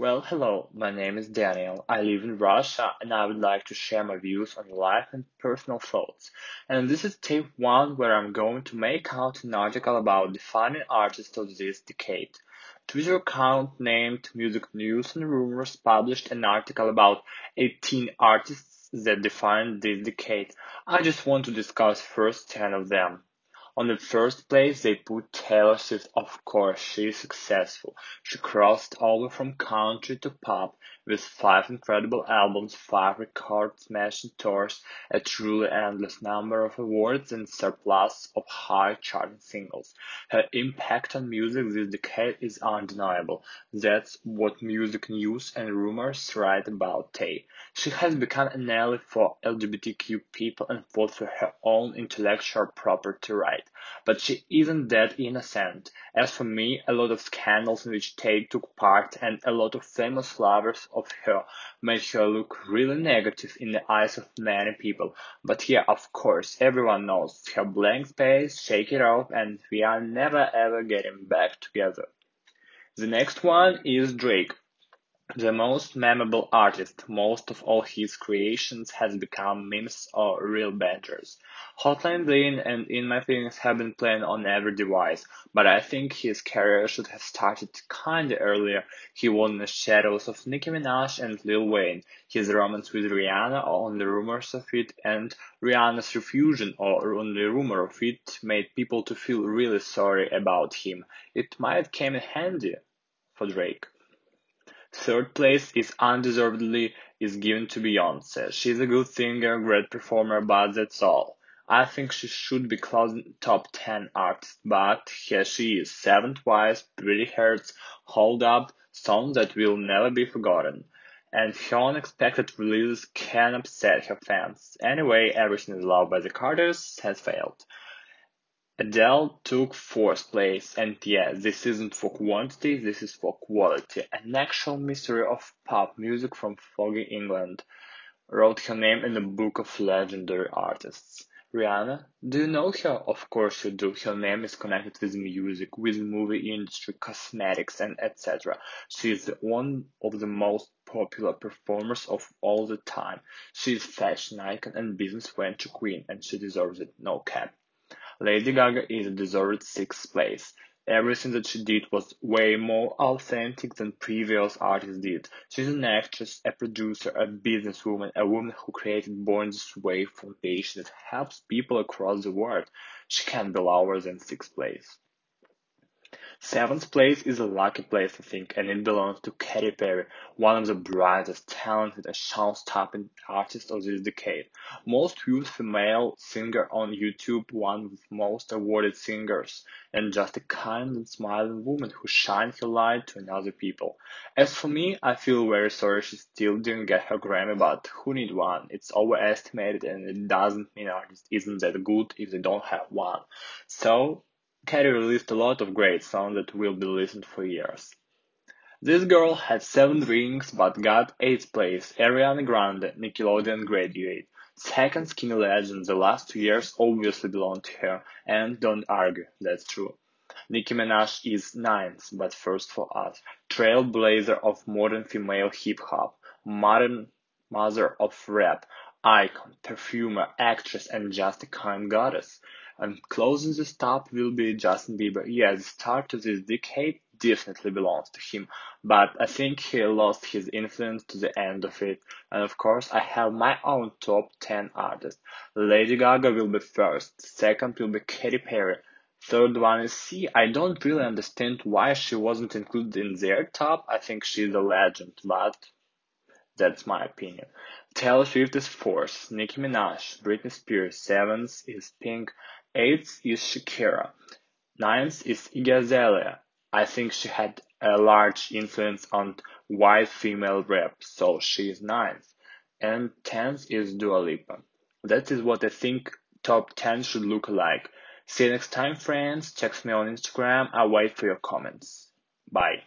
Well, hello, my name is Daniel. I live in Russia and I would like to share my views on life and personal thoughts. And this is tape one where I'm going to make out an article about defining artists of this decade. Twitter account named Music News and Rumors published an article about 18 artists that define this decade. I just want to discuss first 10 of them. On the first place they put Taylor Swift of course she is successful. She crossed over from country to pop with five incredible albums, five record-smashing tours, a truly endless number of awards and surplus of high-charting singles. Her impact on music this decade is undeniable. That's what music news and rumors write about Tay. She has become an ally for LGBTQ people and fought for her own intellectual property right. But she isn't that innocent. As for me, a lot of scandals in which Tay took part and a lot of famous lovers of her made her look really negative in the eyes of many people. But yeah, of course, everyone knows her blank space, shake it off, and we are never ever getting back together. The next one is Drake. The most memorable artist, most of all his creations has become memes or real bangers. Hotline Bling and In My Feelings have been playing on every device, but I think his career should have started kinda earlier. He won the shadows of Nicki Minaj and Lil Wayne, his romance with Rihanna on the rumors of it, and Rihanna's refusion or on the rumor of it made people to feel really sorry about him. It might came in handy for Drake. Third place is undeservedly is given to Beyonce. She's a good singer, great performer, but that's all. I think she should be closing top 10 artists, but here she is, seventh wise, pretty hurts, hold up, song that will never be forgotten. And her unexpected release can upset her fans. Anyway, everything is loved by the Carters has failed. Adele took fourth place, and yeah, this isn't for quantity, this is for quality. An actual mystery of pop music from foggy England wrote her name in the book of legendary artists. Rihanna, do you know her? Of course you do. Her name is connected with music, with movie industry, cosmetics, and etc. She is one of the most popular performers of all the time. She is fashion icon and business venture queen, and she deserves it, no cap. Lady Gaga is a deserved sixth place. Everything that she did was way more authentic than previous artists did. She's an actress, a producer, a businesswoman, a woman who created Born This Way Foundation that helps people across the world. She can't be lower than sixth place. Seventh place is a lucky place, I think, and it belongs to Katy Perry, one of the brightest, talented, and show-stopping artists of this decade. Most viewed female singer on YouTube, one with most awarded singers, and just a kind and smiling woman who shines her light to another people. As for me, I feel very sorry she still didn't get her Grammy, but who need one? It's overestimated and it doesn't mean artist isn't that good if they don't have one. So, Katy released a lot of great songs that will be listened for years. This girl had seven rings but got 8th place. Ariana Grande, Nickelodeon graduate. Second Skinny Legend, the last two years obviously belong to her, and don't argue, that's true. Nicki Minaj is ninth, but first for us. Trailblazer of modern female hip hop, modern mother of rap, icon, perfumer, actress, and just a kind goddess. And closing this top will be Justin Bieber. Yeah, the start of this decade definitely belongs to him, but I think he lost his influence to the end of it. And of course, I have my own top 10 artists. Lady Gaga will be first, second will be Katy Perry, third one is Sia. I don't really understand why she wasn't included in their top. I think she's a legend, but that's my opinion. Taylor Swift is fourth, Nicki Minaj, Britney Spears, seventh is Pink, Eighth is Shakira. Ninth is Iggy Azalea. I think she had a large influence on white female rap, so she is ninth. And tenth is Dua Lipa. That is what I think top 10 should look like. See you next time, friends. Check me on Instagram. i wait for your comments. Bye.